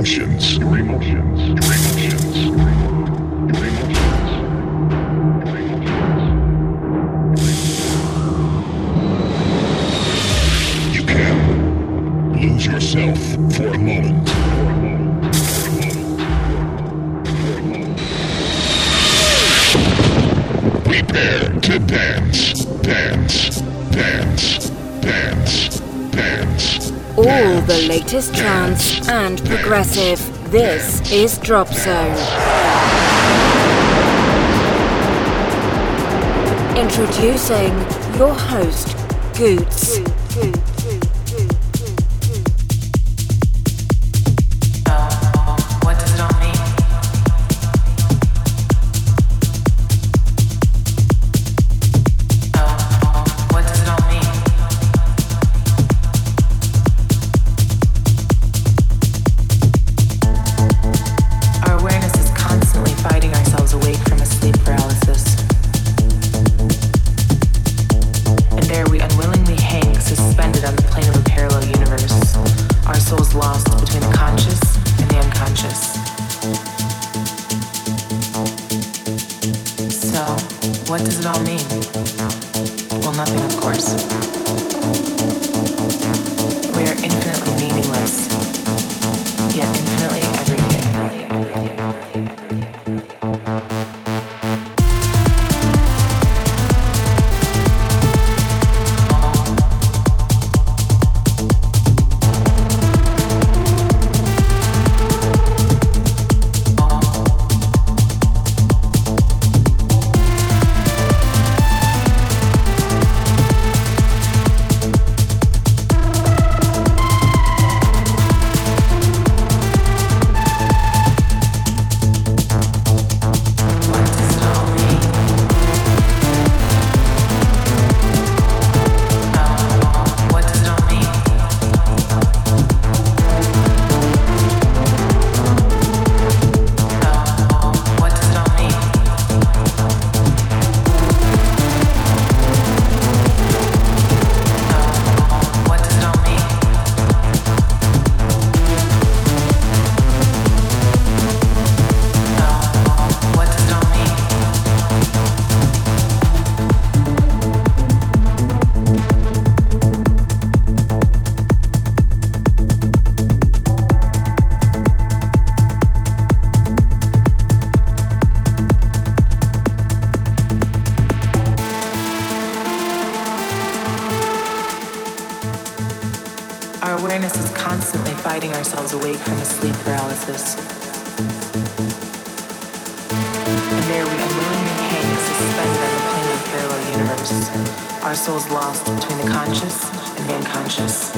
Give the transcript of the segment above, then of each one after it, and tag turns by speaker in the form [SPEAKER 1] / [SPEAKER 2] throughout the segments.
[SPEAKER 1] emotions. Your emotions.
[SPEAKER 2] Latest trance and progressive. This is Drop Zone. Introducing your host, Goots.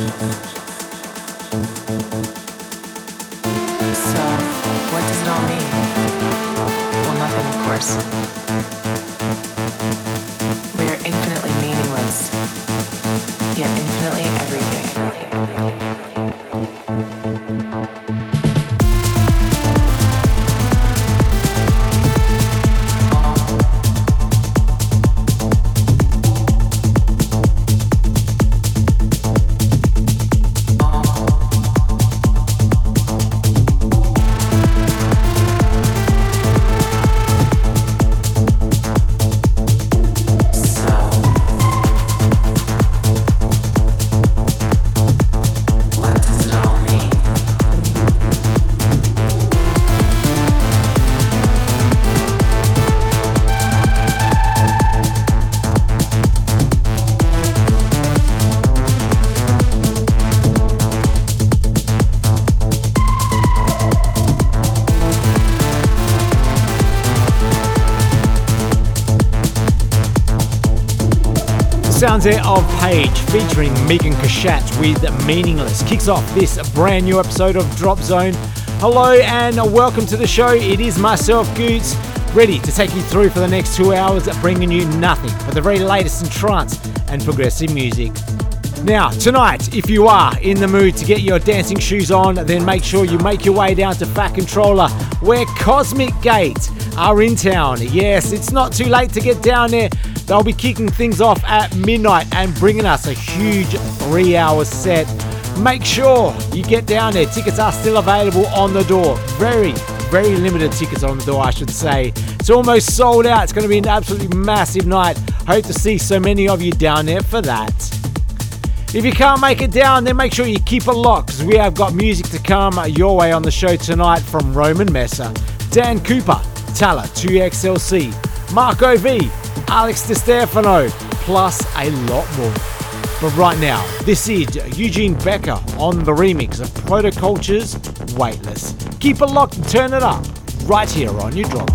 [SPEAKER 3] So, what does it all mean? Well, nothing, of course.
[SPEAKER 4] Sounds there of Page featuring Megan Kashat with Meaningless kicks off this brand new episode of Drop Zone. Hello and welcome to the show. It is myself, Goots, ready to take you through for the next two hours, bringing you nothing but the very latest in trance and progressive music. Now, tonight, if you are in the mood to get your dancing shoes on, then make sure you make your way down to Fat Controller, where Cosmic Gate are in town. Yes, it's not too late to get down there. They'll be kicking things off at midnight and bringing us a huge three hour set Make sure you get down there. Tickets are still available on the door. Very, very limited tickets on the door, I should say. It's almost sold out. It's going to be an absolutely massive night. Hope to see so many of you down there for that. If you can't make it down, then make sure you keep it locked because we have got music to come your way on the show tonight from Roman Messer, Dan Cooper, Talla 2XLC, Marco V, Alex Stefano, plus a lot more. But right now, this is Eugene Becker on the remix of Protoculture's Weightless. Keep it locked and turn it up right here on your drop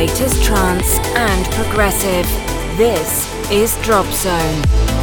[SPEAKER 5] latest trance and progressive. This is Drop Zone.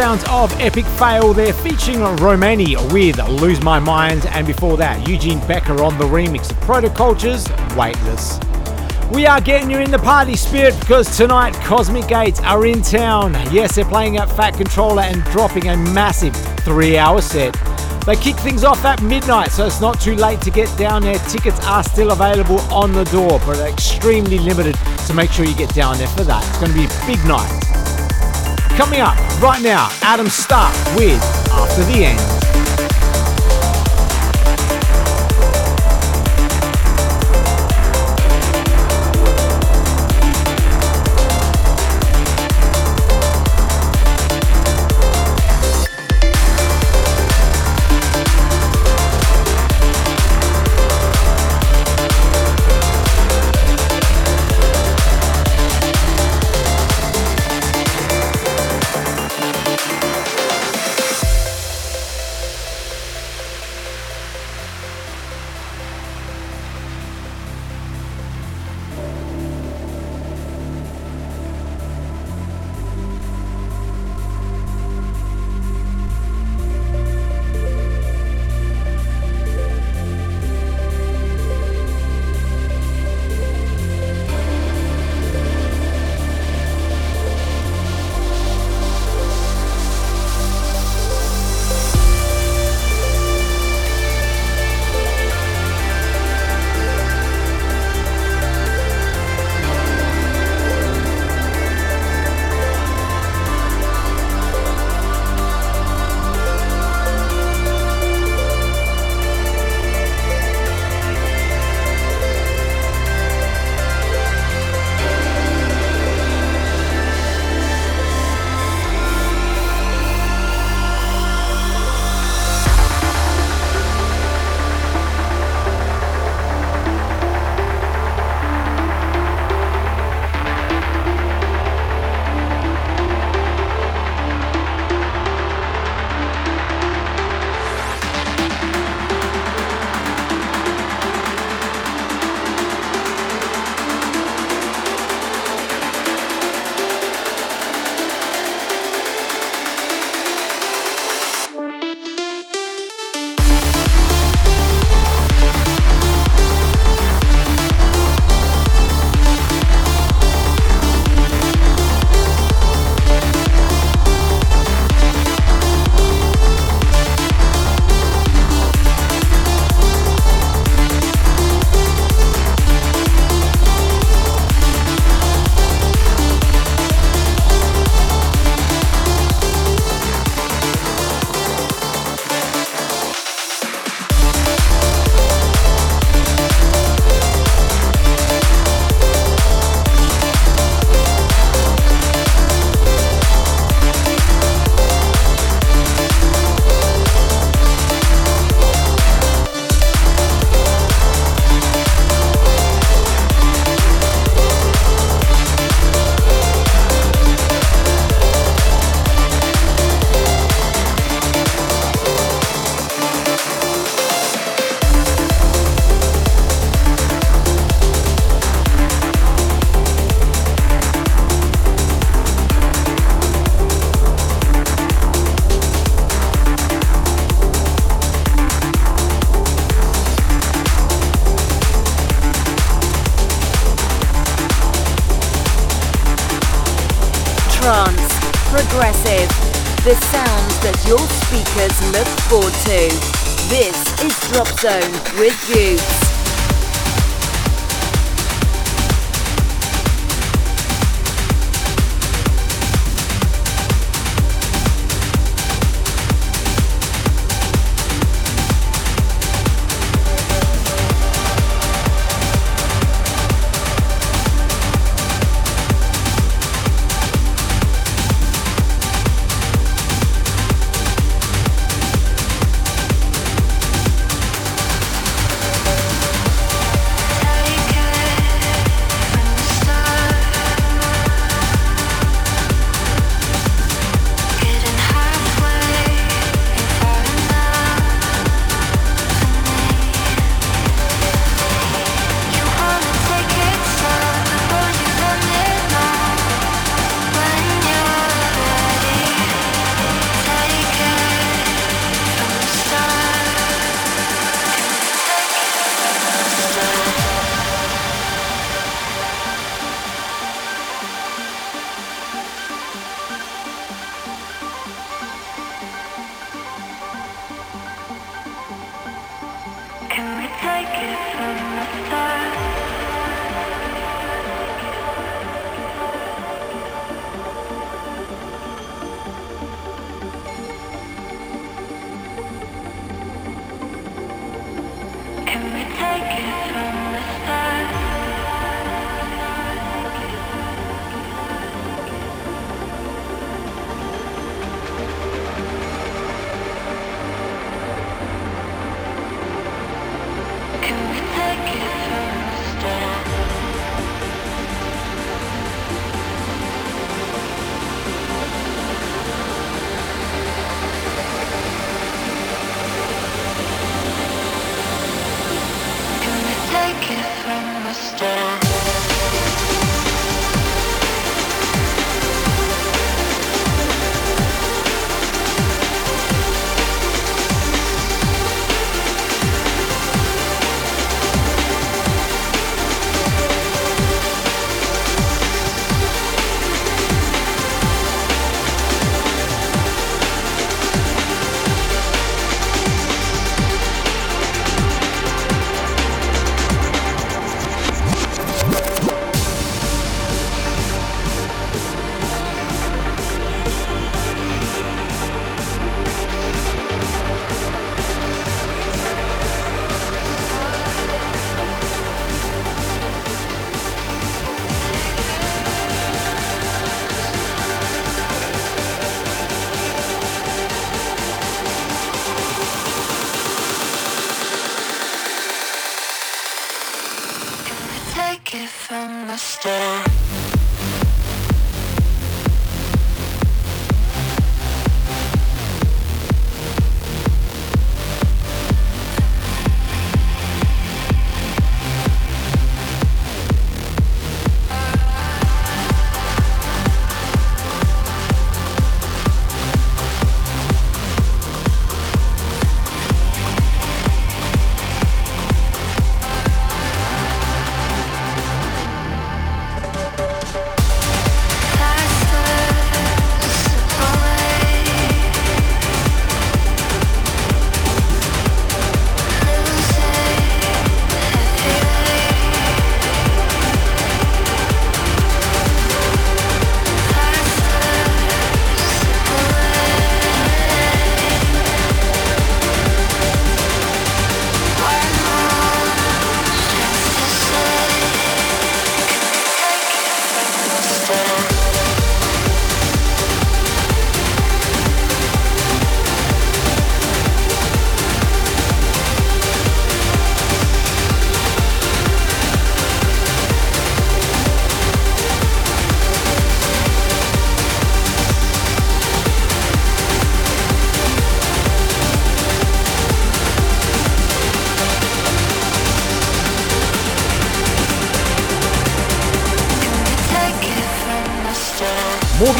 [SPEAKER 4] Sounds of Epic Fail there, featuring Romani with Lose My Mind, and before that, Eugene Becker on the remix of Protocultures, Weightless. We are getting you in the party spirit because tonight Cosmic Gates are in town. Yes, they're playing at Fat Controller and dropping a massive three hour set. They kick things off at midnight, so it's not too late to get down there. Tickets are still available on the door, but extremely limited, so make sure you get down there for that. It's going to be a big night. Coming up right now, Adam Stark with After the End.
[SPEAKER 5] Zone with Goots.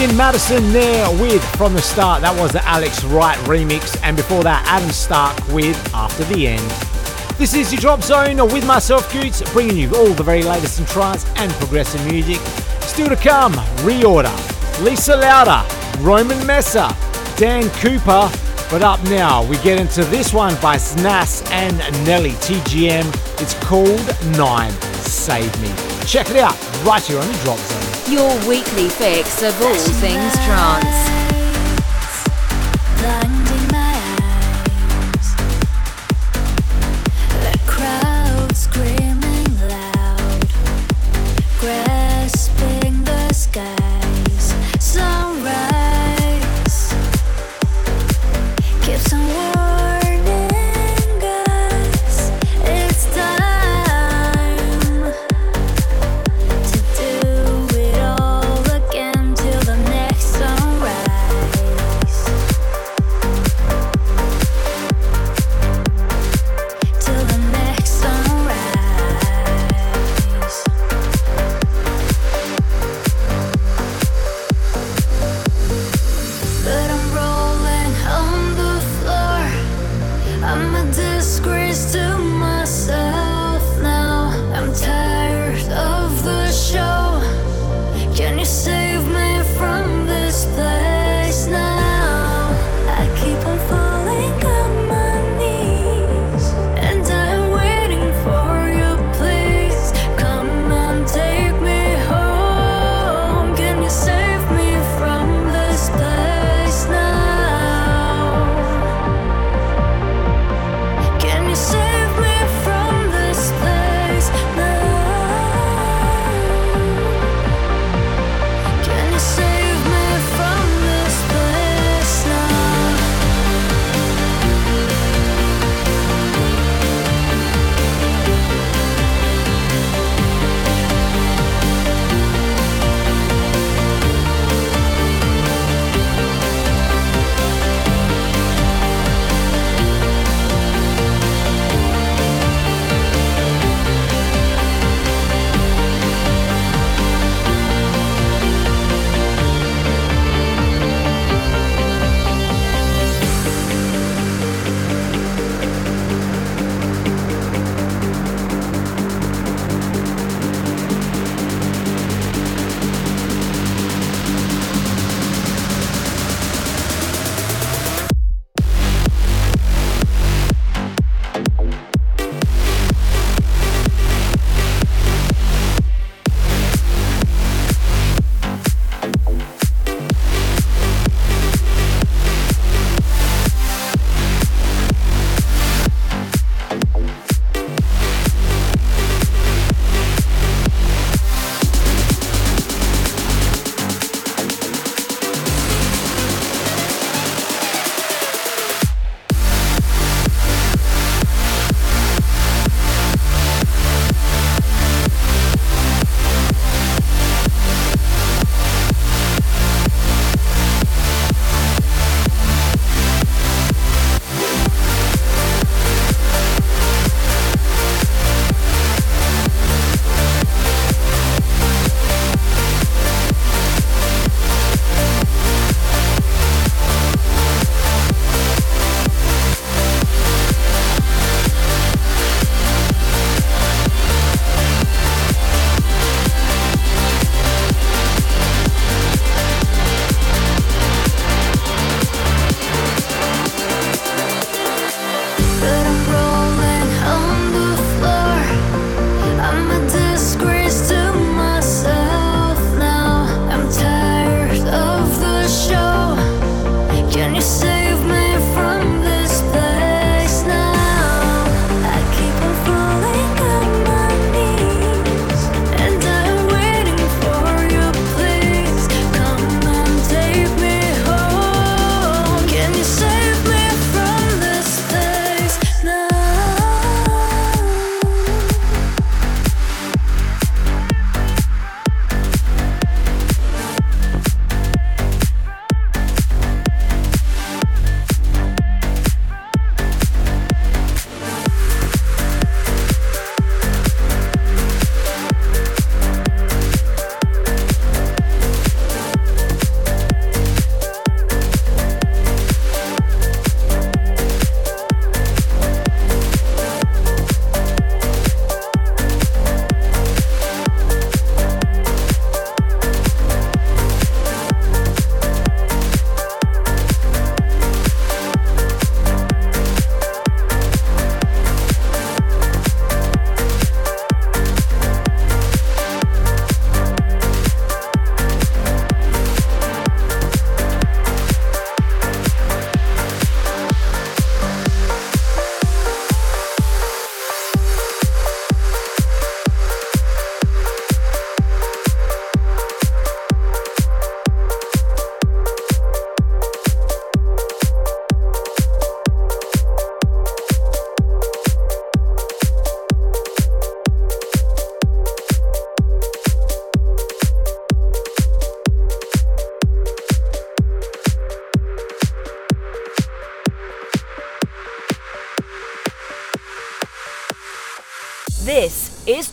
[SPEAKER 4] Morgan Madison there with From the Start. That was the Alex Wright remix. And before that, Adam Stark with After the End. This is your Drop Zone with myself, Goots, bringing you all the very latest in trance and progressive music. Still to come, Reorder, Lisa Lauder, Roman Messer, Dan Cooper. But up now, we get into this one by Snas and Nelly TGM. It's called Nine Save Me. Check it out right here on the Drop Zone.
[SPEAKER 5] Your weekly fix of all things trance.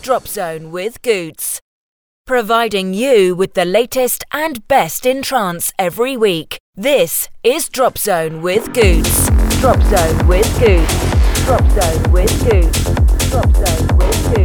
[SPEAKER 6] Drop Zone with Goots. Providing you with the latest and best in trance every week. This is Drop Zone with Goots. Drop Zone with Goots. Drop Zone with Goots. Drop Zone with Goots.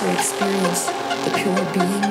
[SPEAKER 7] also experience the pure being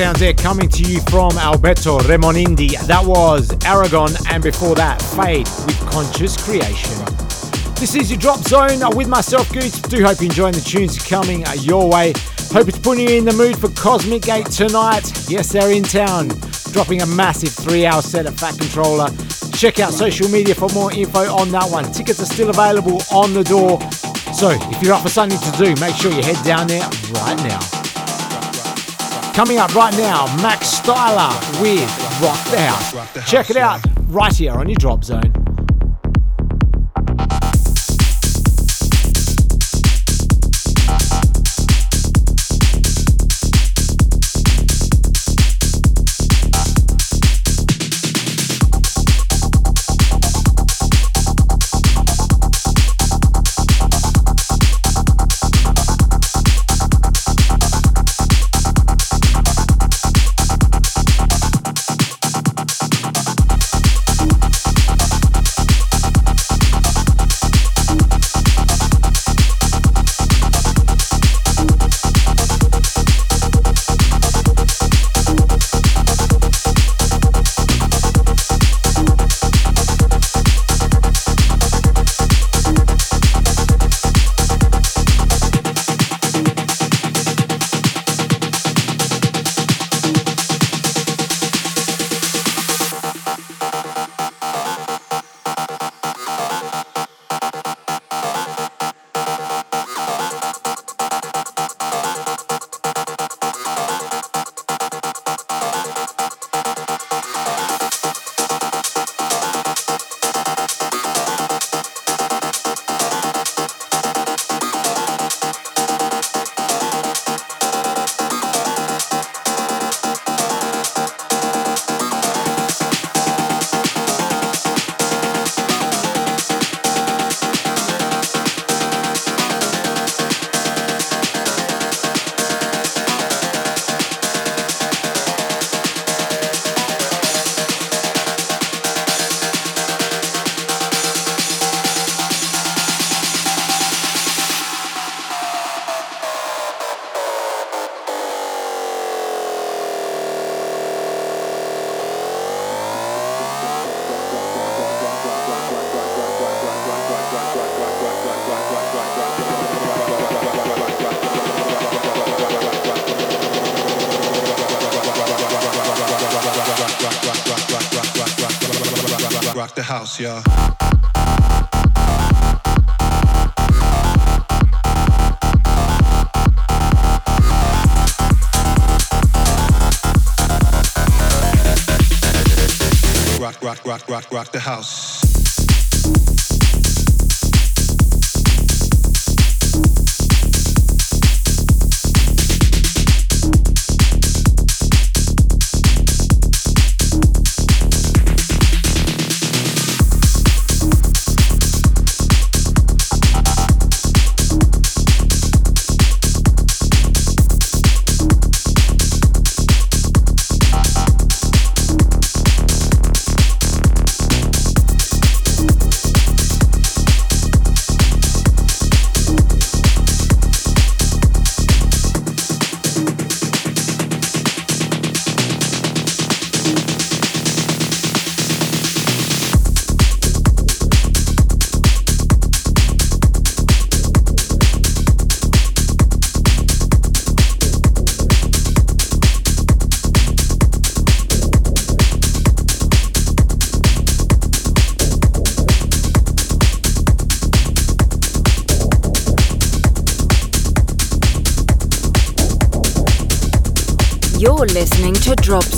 [SPEAKER 4] tech sounds there coming to you from Alberto Remonindi. That was Aragon, and before that, Fade with Conscious Creation. This is your drop zone with myself, Goots. Do hope you're enjoying the tunes coming your way. Hope it's putting you in the mood for Cosmic Gate tonight. Yes, they're in town, dropping a massive three hour set at Fat Controller. Check out social media for more info on that one. Tickets are still available on the door. So if you're up for something to do, make sure you head down there right now. Coming up right now, Max Styler with Rock the House. Check it out right here on your Drop Zone.
[SPEAKER 8] Rock rock the house.
[SPEAKER 9] Drop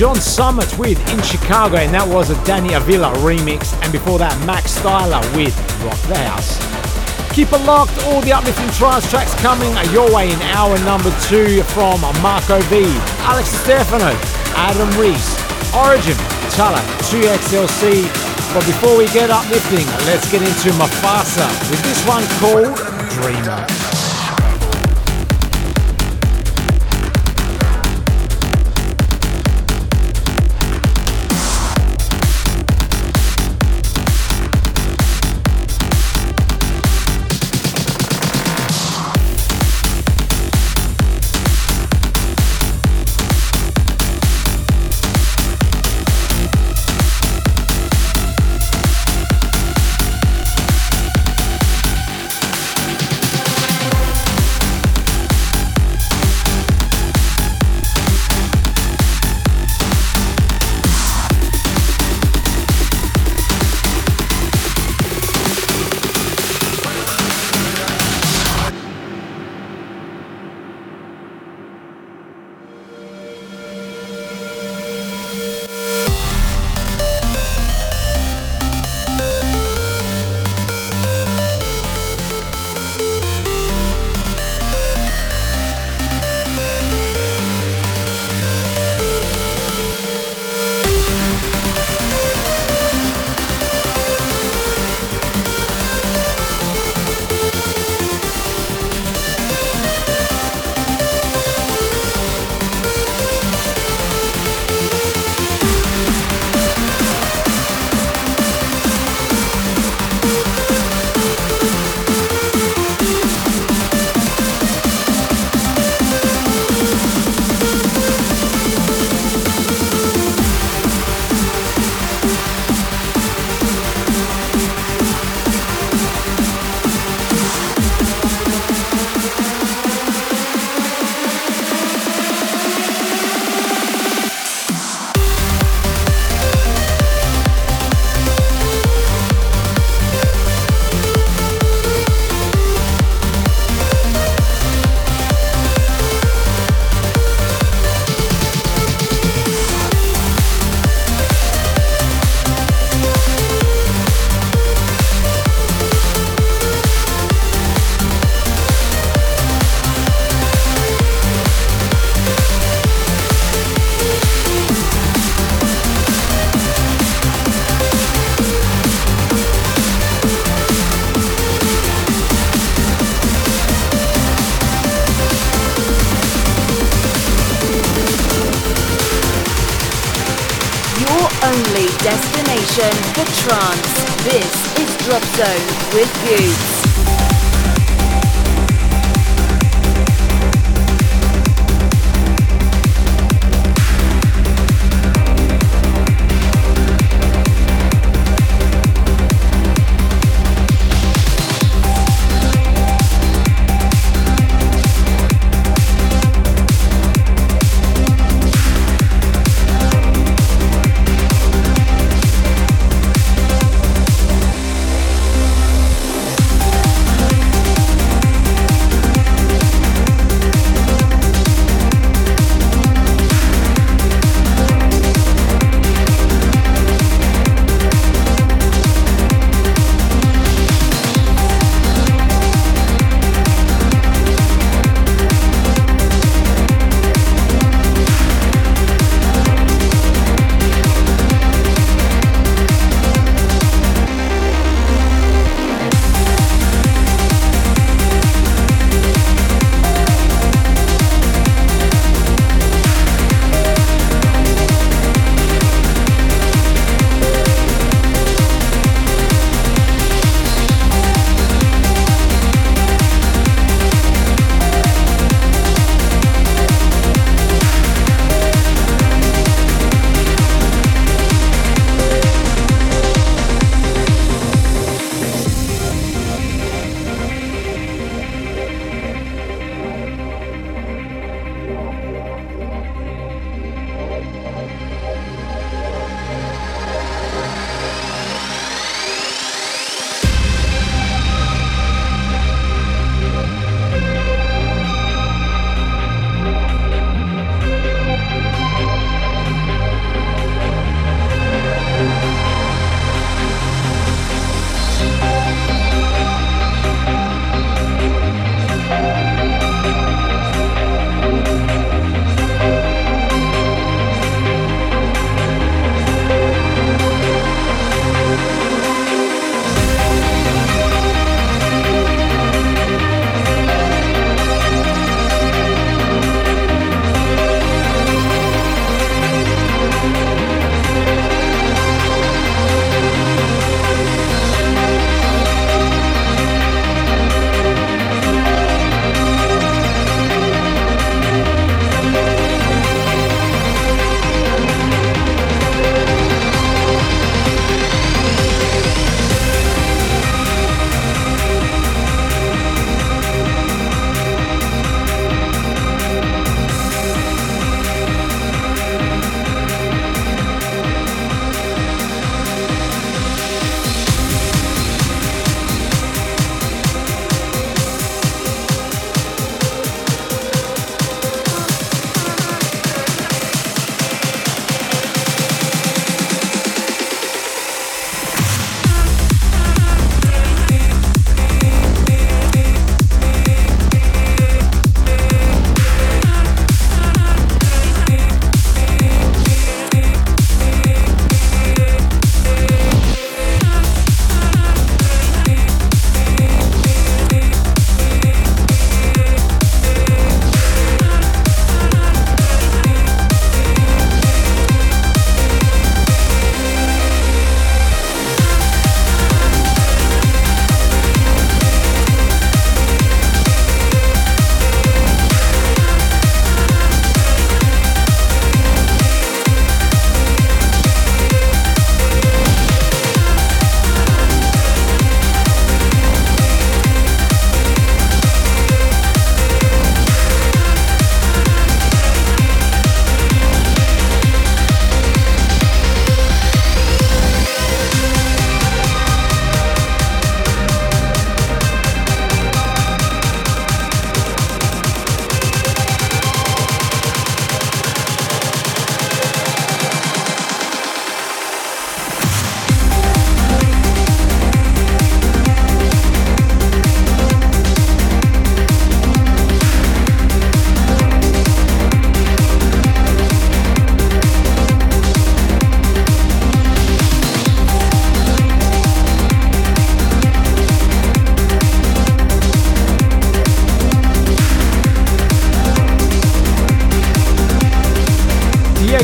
[SPEAKER 4] John Summit with In Chicago, and that was a Danny Avila remix. And before that, Max Styler with Rock the House. Keep it locked, all the uplifting trance tracks coming your way in hour number two from Marco V, Alex Stefano, Adam Reese, Origin, Talla, 2XLC. But before we get uplifting, let's get into Mufasa with this one called Dreamer.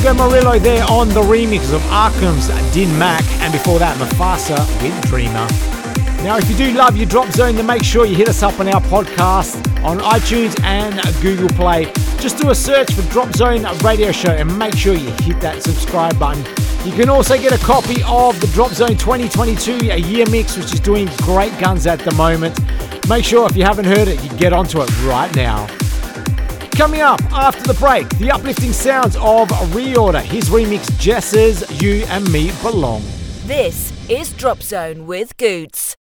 [SPEAKER 4] Diego Murillo there on the remix of Arkham's Din Mac, and before that, Mufasa with Dreamer. Now, if you do love your Drop Zone, then make sure you hit us up on our podcast on iTunes and Google Play. Just do a search for Drop Zone Radio Show and make sure you hit that subscribe button. You can also get a copy of the Drop Zone 2022 a year mix, which is doing great guns at the moment. Make sure if you haven't heard it, you get onto it right now. Coming up after the break, the uplifting sounds of Reorder, his remix Jess's You and Me Belong.
[SPEAKER 7] This is Drop Zone with Goots.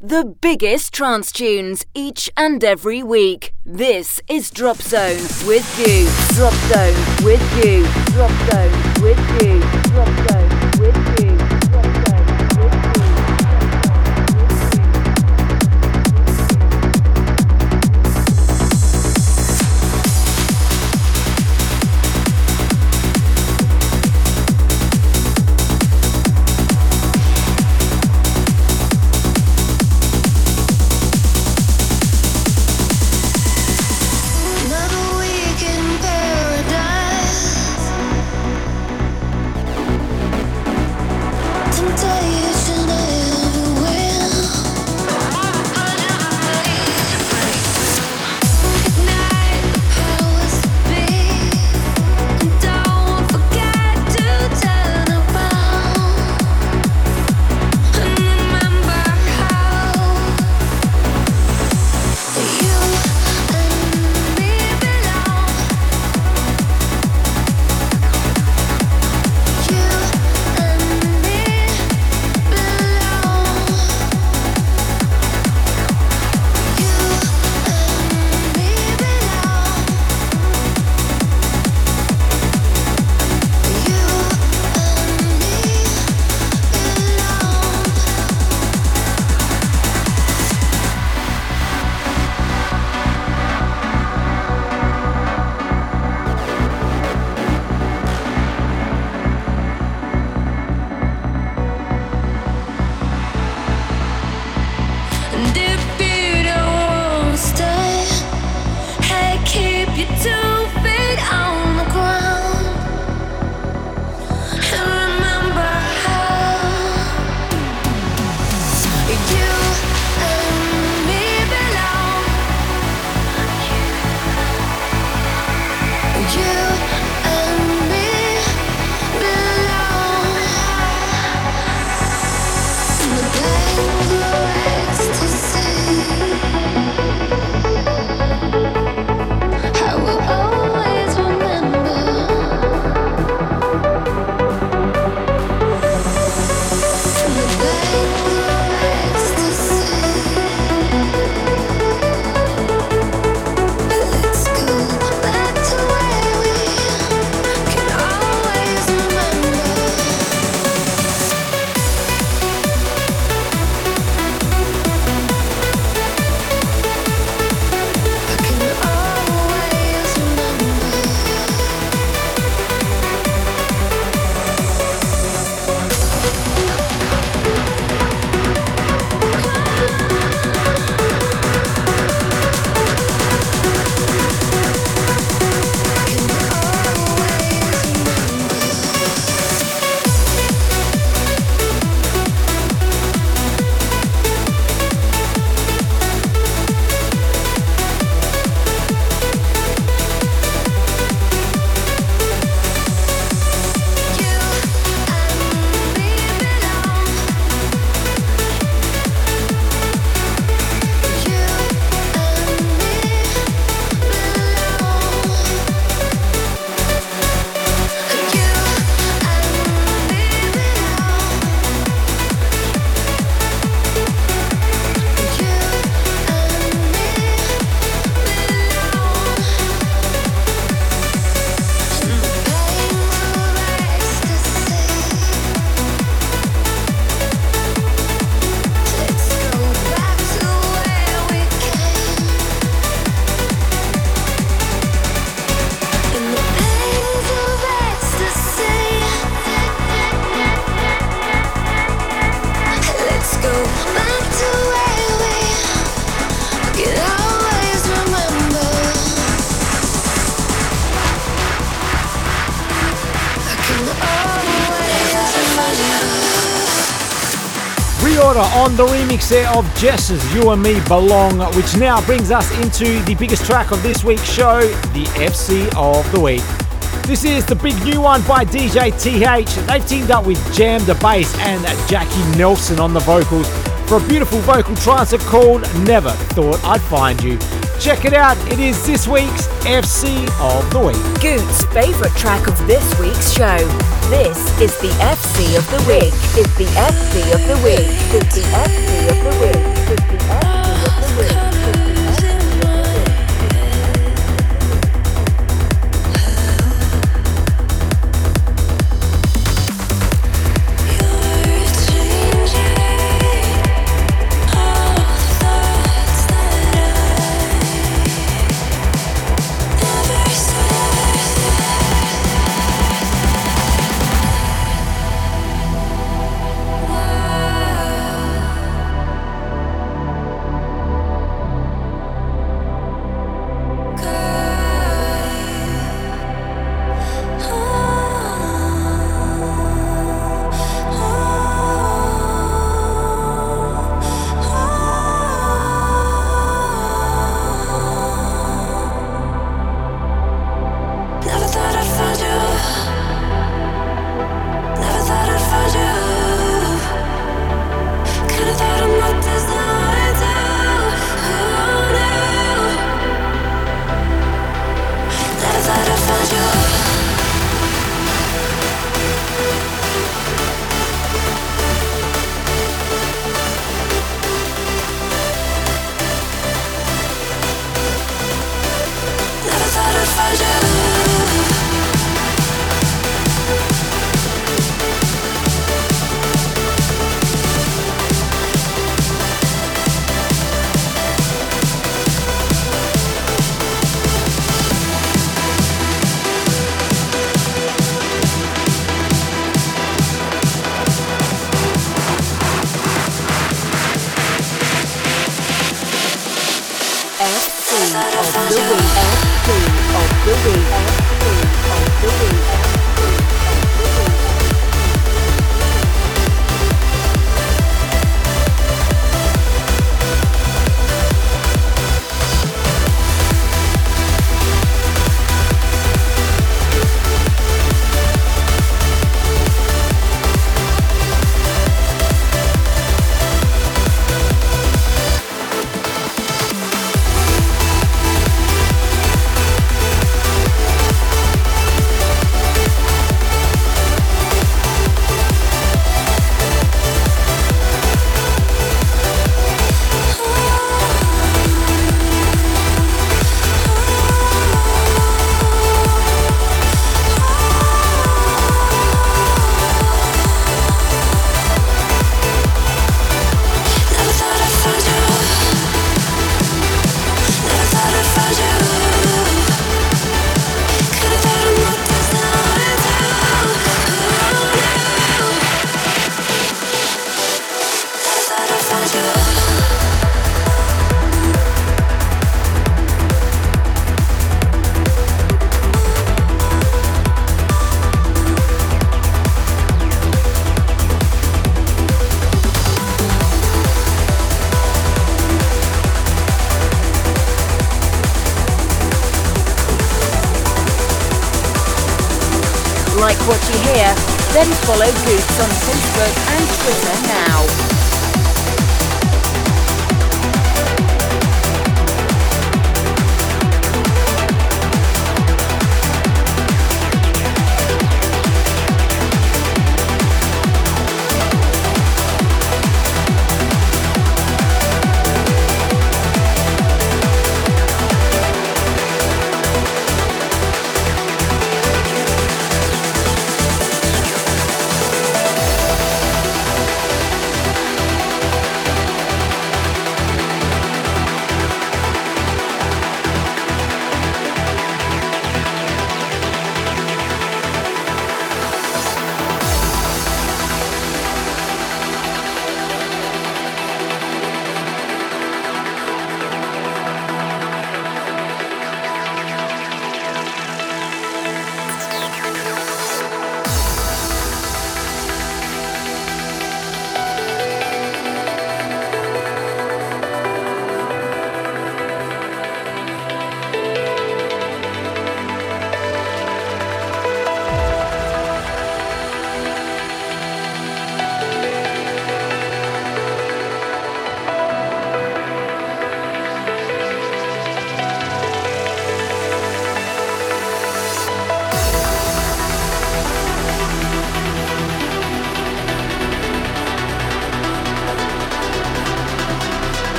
[SPEAKER 7] The biggest trance tunes each and every week. This is Drop Zone with Goots. Drop Zone with Goots. Drop Zone with Goots. Drop Zone
[SPEAKER 4] remix there of Jess's You and Me Belong, which now brings us into the biggest track of this week's show, the FC of the Week. This is the big new one by DJ TH. They've teamed up with Jam the Bass and Jackie Nelson on the vocals for a beautiful vocal trance called Never Thought I'd Find You. Check it out, it is this week's FC of the Week.
[SPEAKER 5] Goot's favourite track of this week's show. This is the FC of the Week. It's the FC of the Week. It's the FC of the Week. The FC Lake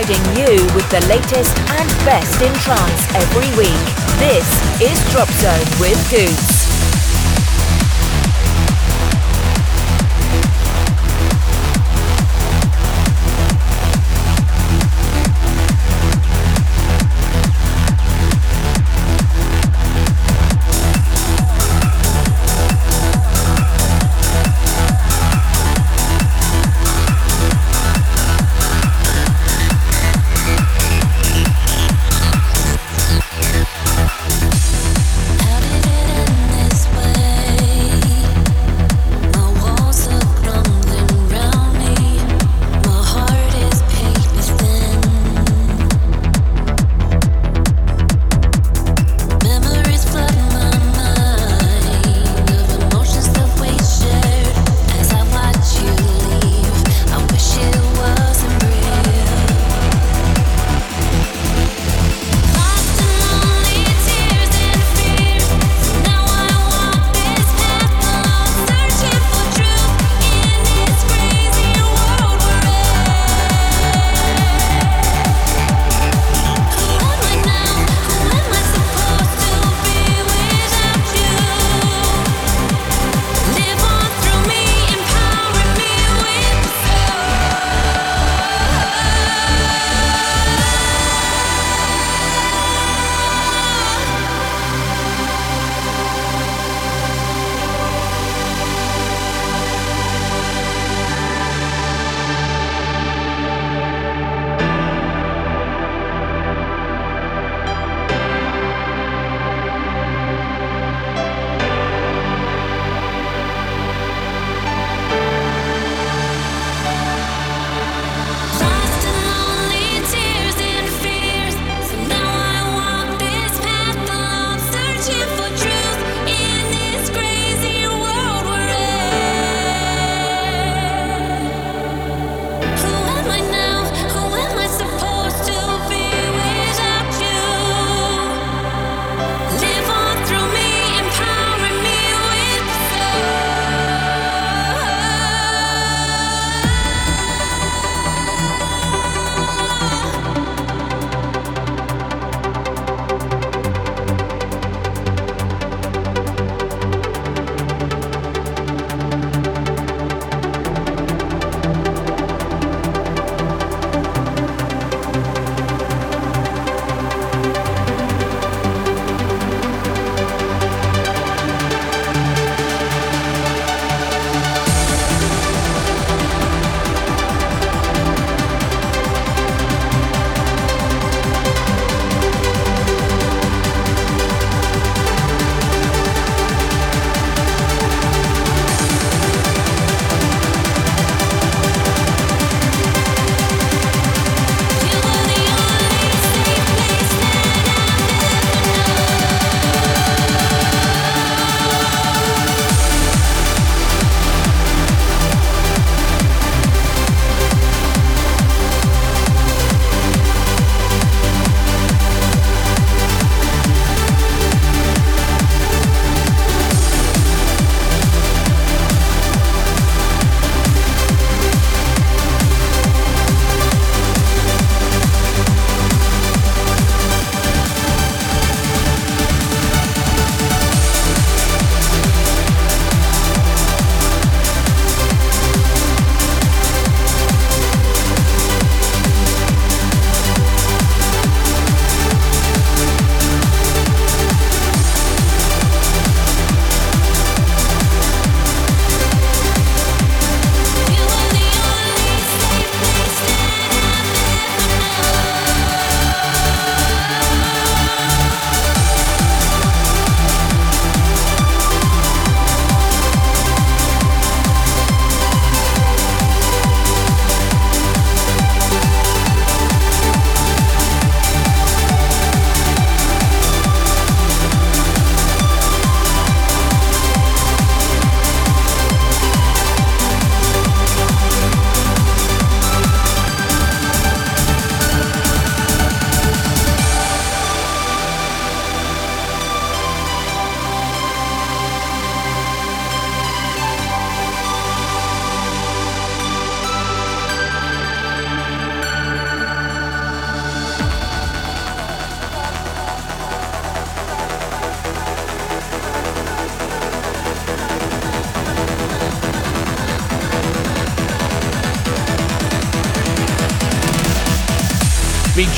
[SPEAKER 7] providing you with the latest and best in trance every week. This is Drop Zone with Goots.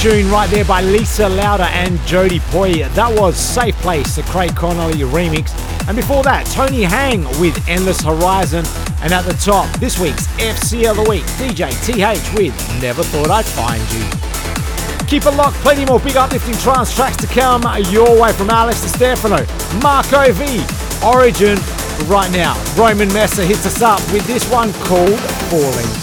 [SPEAKER 5] Tune right there by Lisa Lauder and Jody Poi. That was Safe Place, the Craig Connelly remix. And before that, Tony Hang with Endless Horizon. And at the top, this week's FC of the Week, DJ TH with Never Thought I'd Find You. Keep it locked, plenty more big uplifting trance tracks to come your way from Alex Stefano, Marco V, Origin. Right now, Roman Messer hits us up with this one called Falling.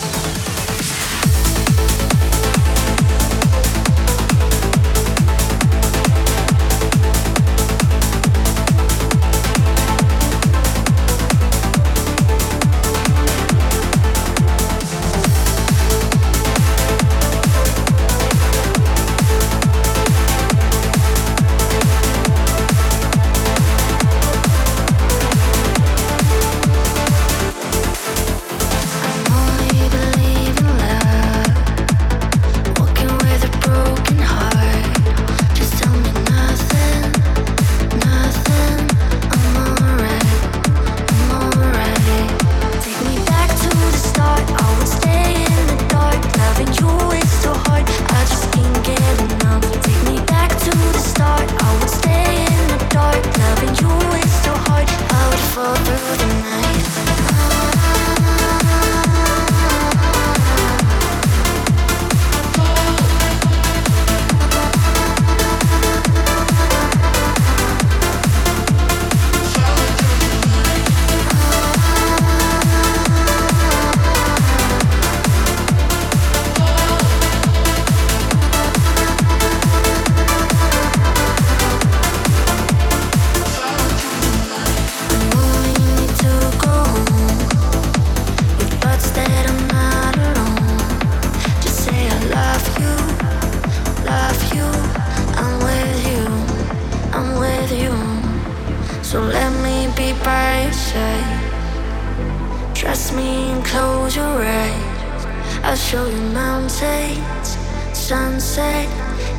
[SPEAKER 7] me and close your eyes.
[SPEAKER 5] I'll show you mountains, sunset,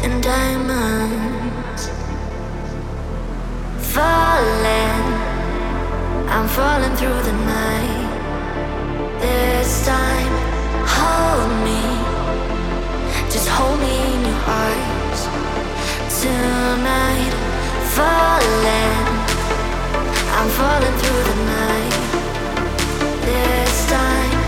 [SPEAKER 5] and diamonds. Falling, I'm falling through the night. This time, hold me, just hold me
[SPEAKER 7] in your arms. Tonight, falling, I'm falling through the night this time.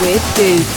[SPEAKER 4] With Goots.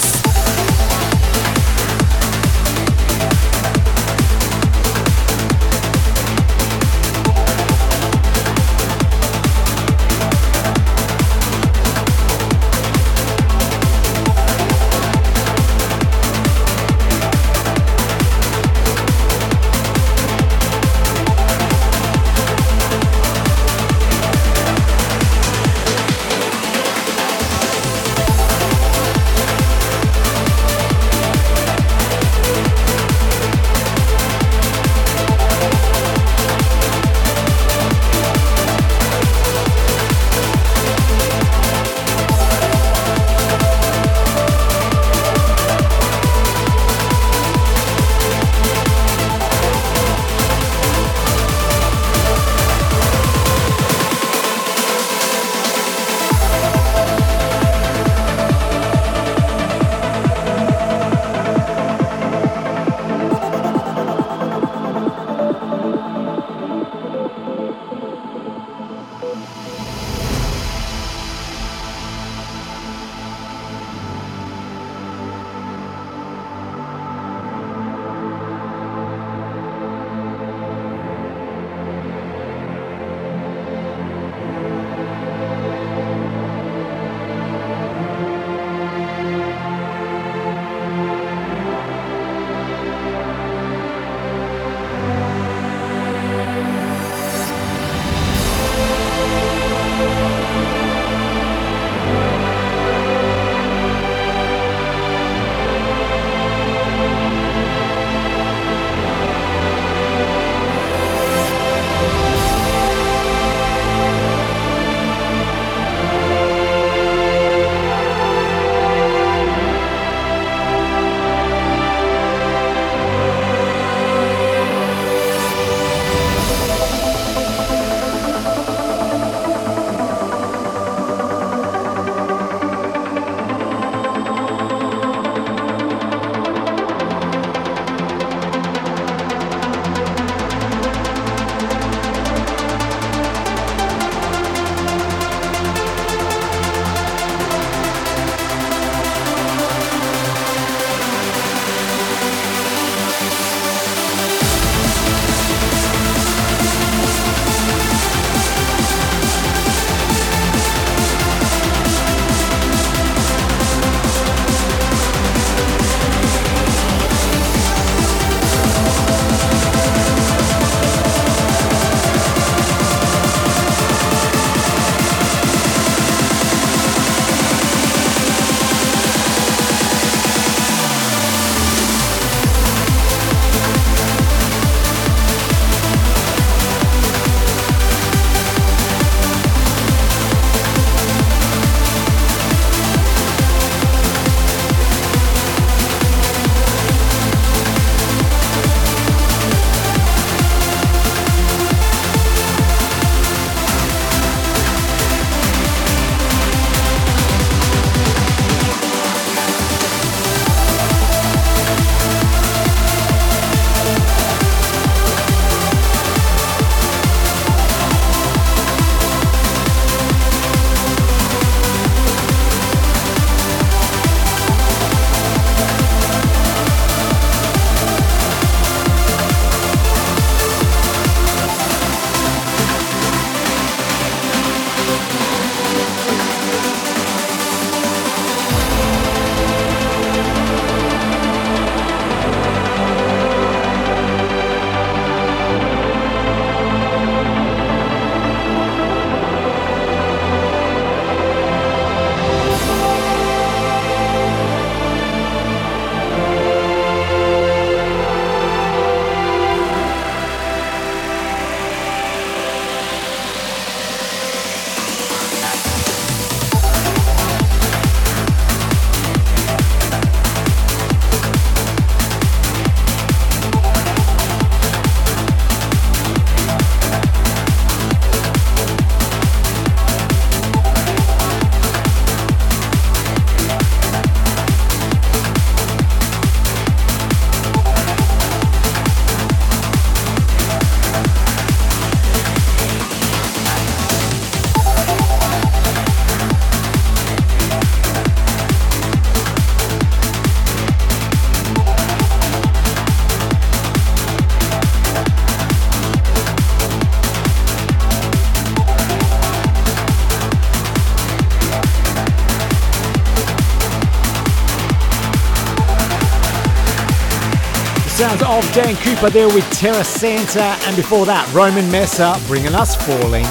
[SPEAKER 4] Dan Cooper there with Terra Santa, and before that, Roman Messer bringing us Falling.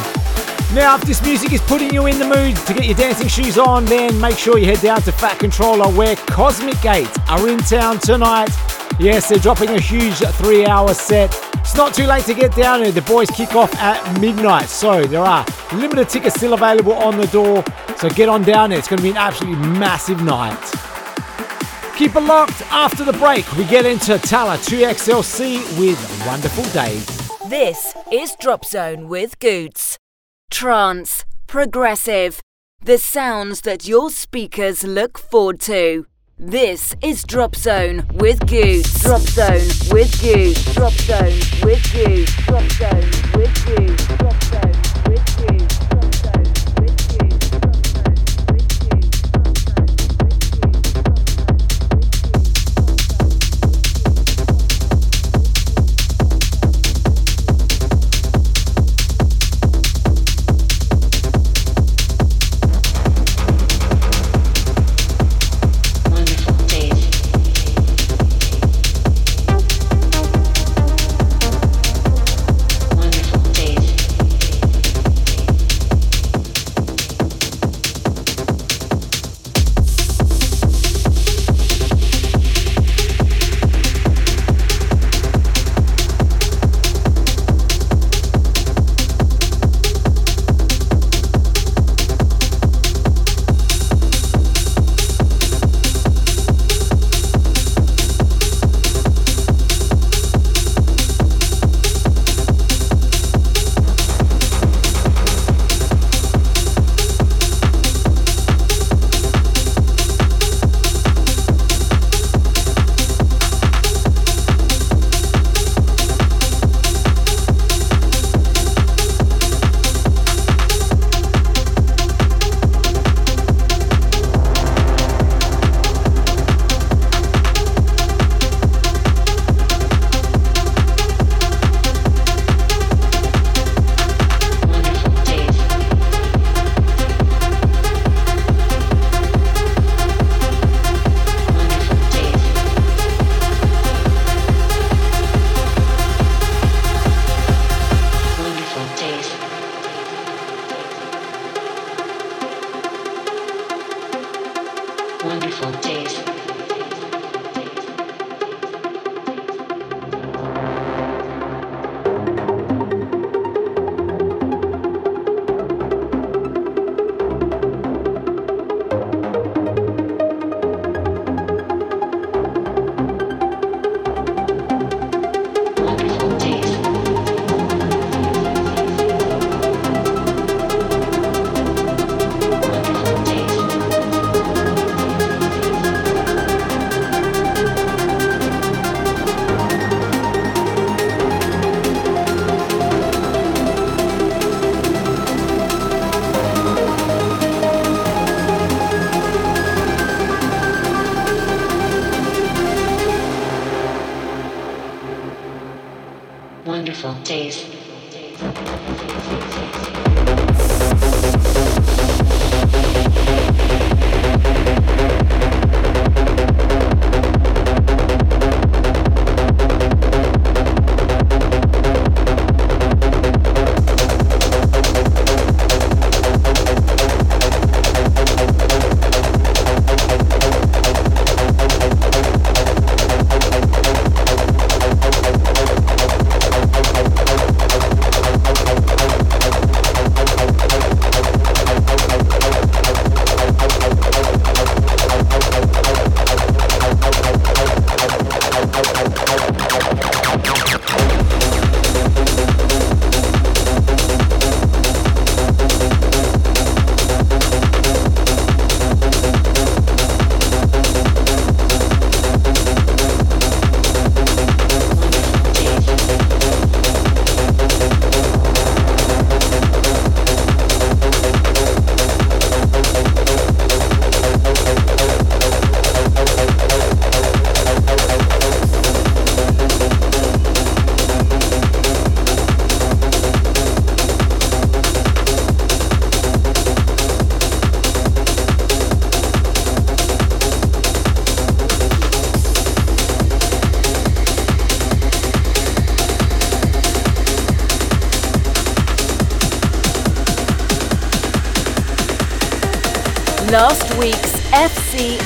[SPEAKER 4] Now, if this music is putting you in the mood to get your dancing shoes on, then make sure you head down to Fat Controller where Cosmic Gate are in town tonight. Yes, they're dropping a huge three hour set. It's not too late to get down there. The boys kick off at midnight, so there are limited tickets still available on the door. So get on down there. It's going to be an absolutely massive night. Keep it locked. After the break, we get into Talla 2XLC with Wonderful Days.
[SPEAKER 7] This is Drop Zone with Goots. Trance, progressive, the sounds that your speakers look forward to. This is Drop Zone with Goots. Drop Zone with Goots. Drop Zone with Goots. Drop Zone with Goots. Drop Zone.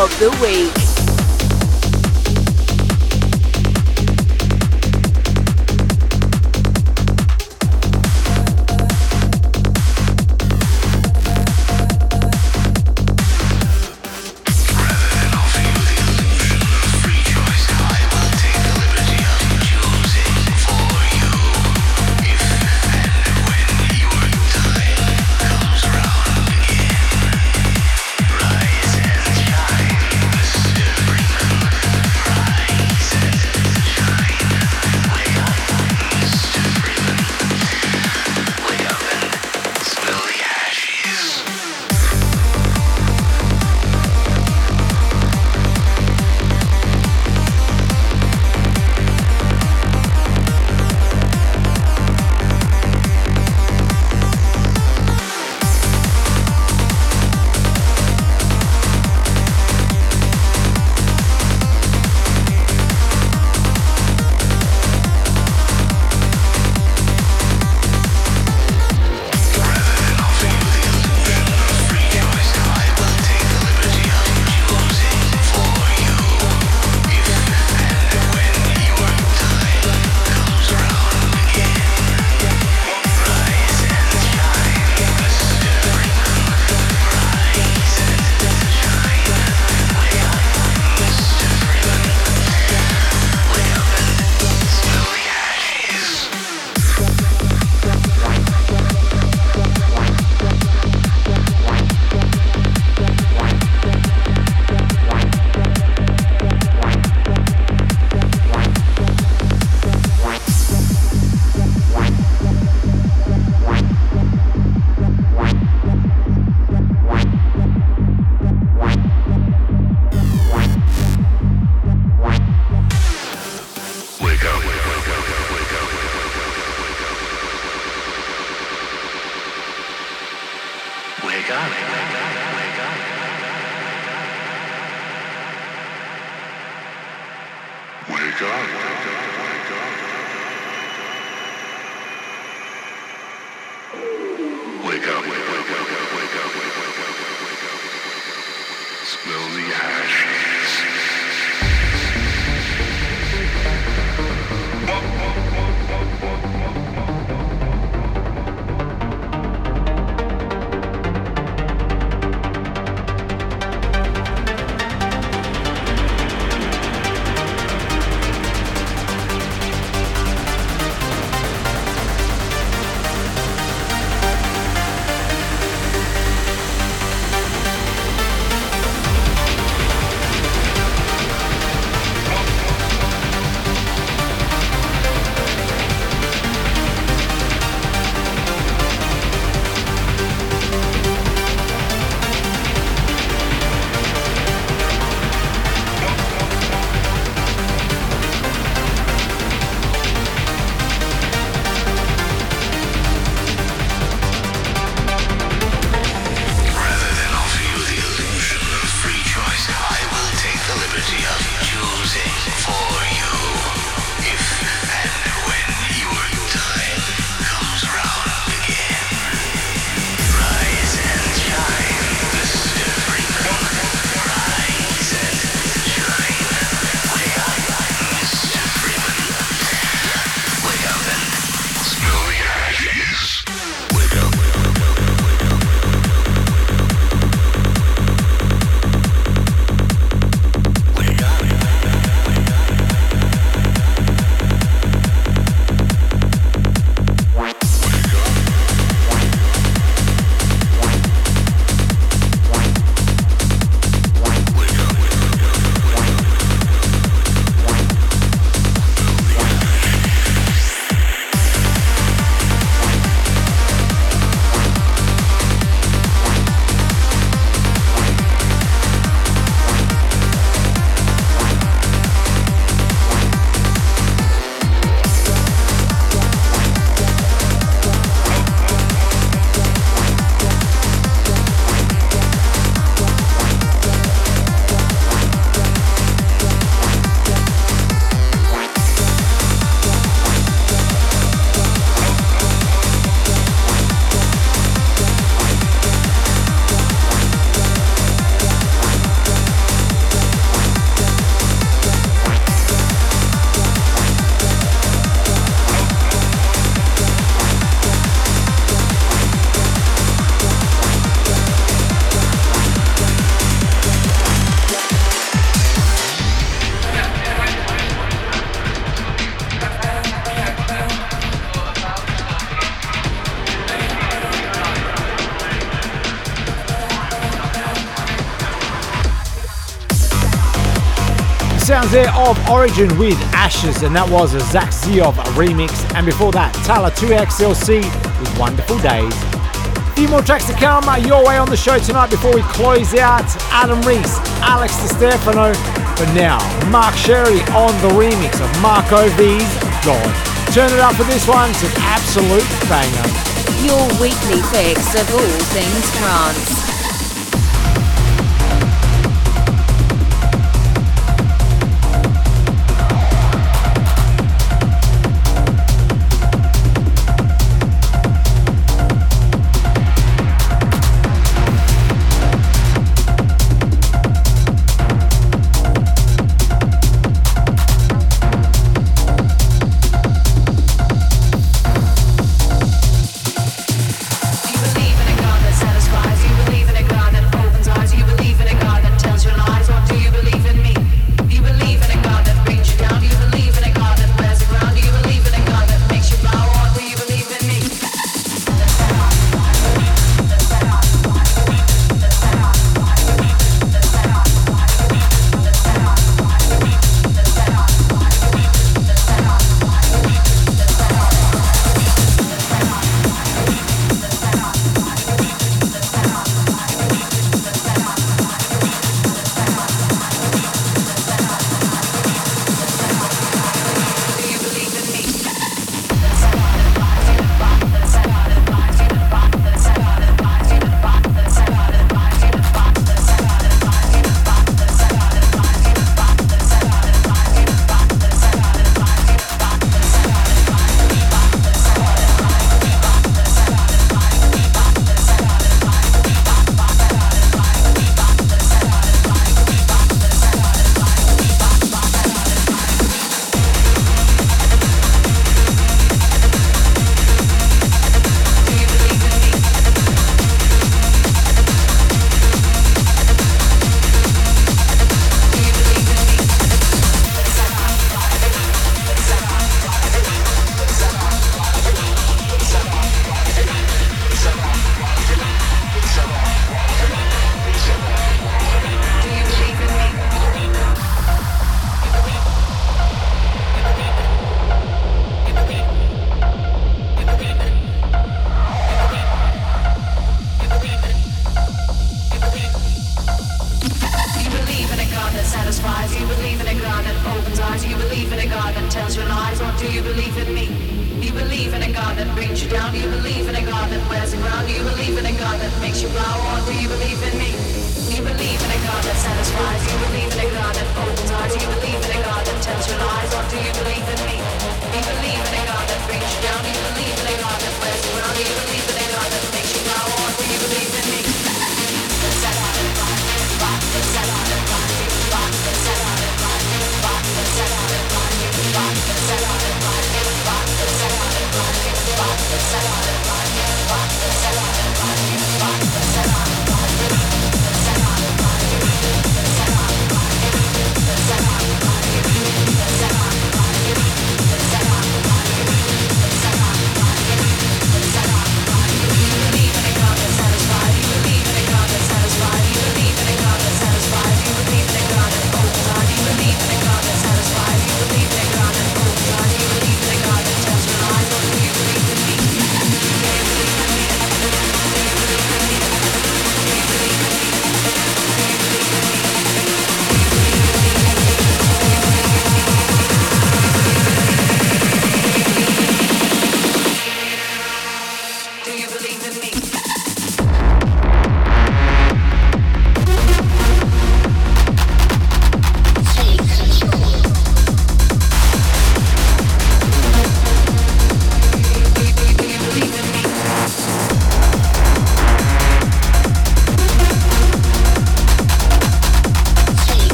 [SPEAKER 10] Of the Week.
[SPEAKER 4] Sounds of Origin with Ashes, and that was a Zach Ziov remix. And before that, Talla 2XLC with Wonderful Days. A few more tracks to come uh, your way on the show tonight before we close out. Adam Reese, Alex Stefano. But now, Mark Sherry on the remix of Marco V's God. Turn it up for this one, it's an absolute banger.
[SPEAKER 11] Your weekly fix of all things trance.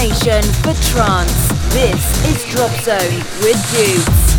[SPEAKER 7] Destination for trance. This is Drop Zone with Goots.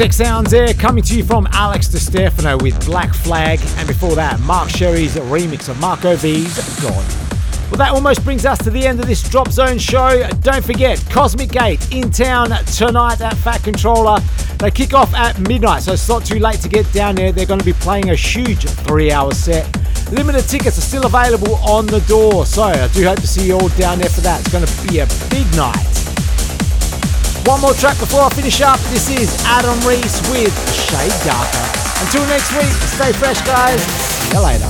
[SPEAKER 4] Tech Sounds here, coming to you from Alex Di Stefano with Black Flag, and before that, Mark Sherry's remix of Marco V's God. Well, that almost brings us to the end of this Drop Zone show. Don't forget, Cosmic Gate in town tonight at Fat Controller. They kick off at midnight, so it's not too late to get down there. They're going to be playing a huge three hour set. Limited tickets are still available on the door, so I do hope to see you all down there for that. It's going to be a big night. One more track before I finish up. This is Adam Reese with Shade Darker. Until next week, stay fresh, guys. See you later.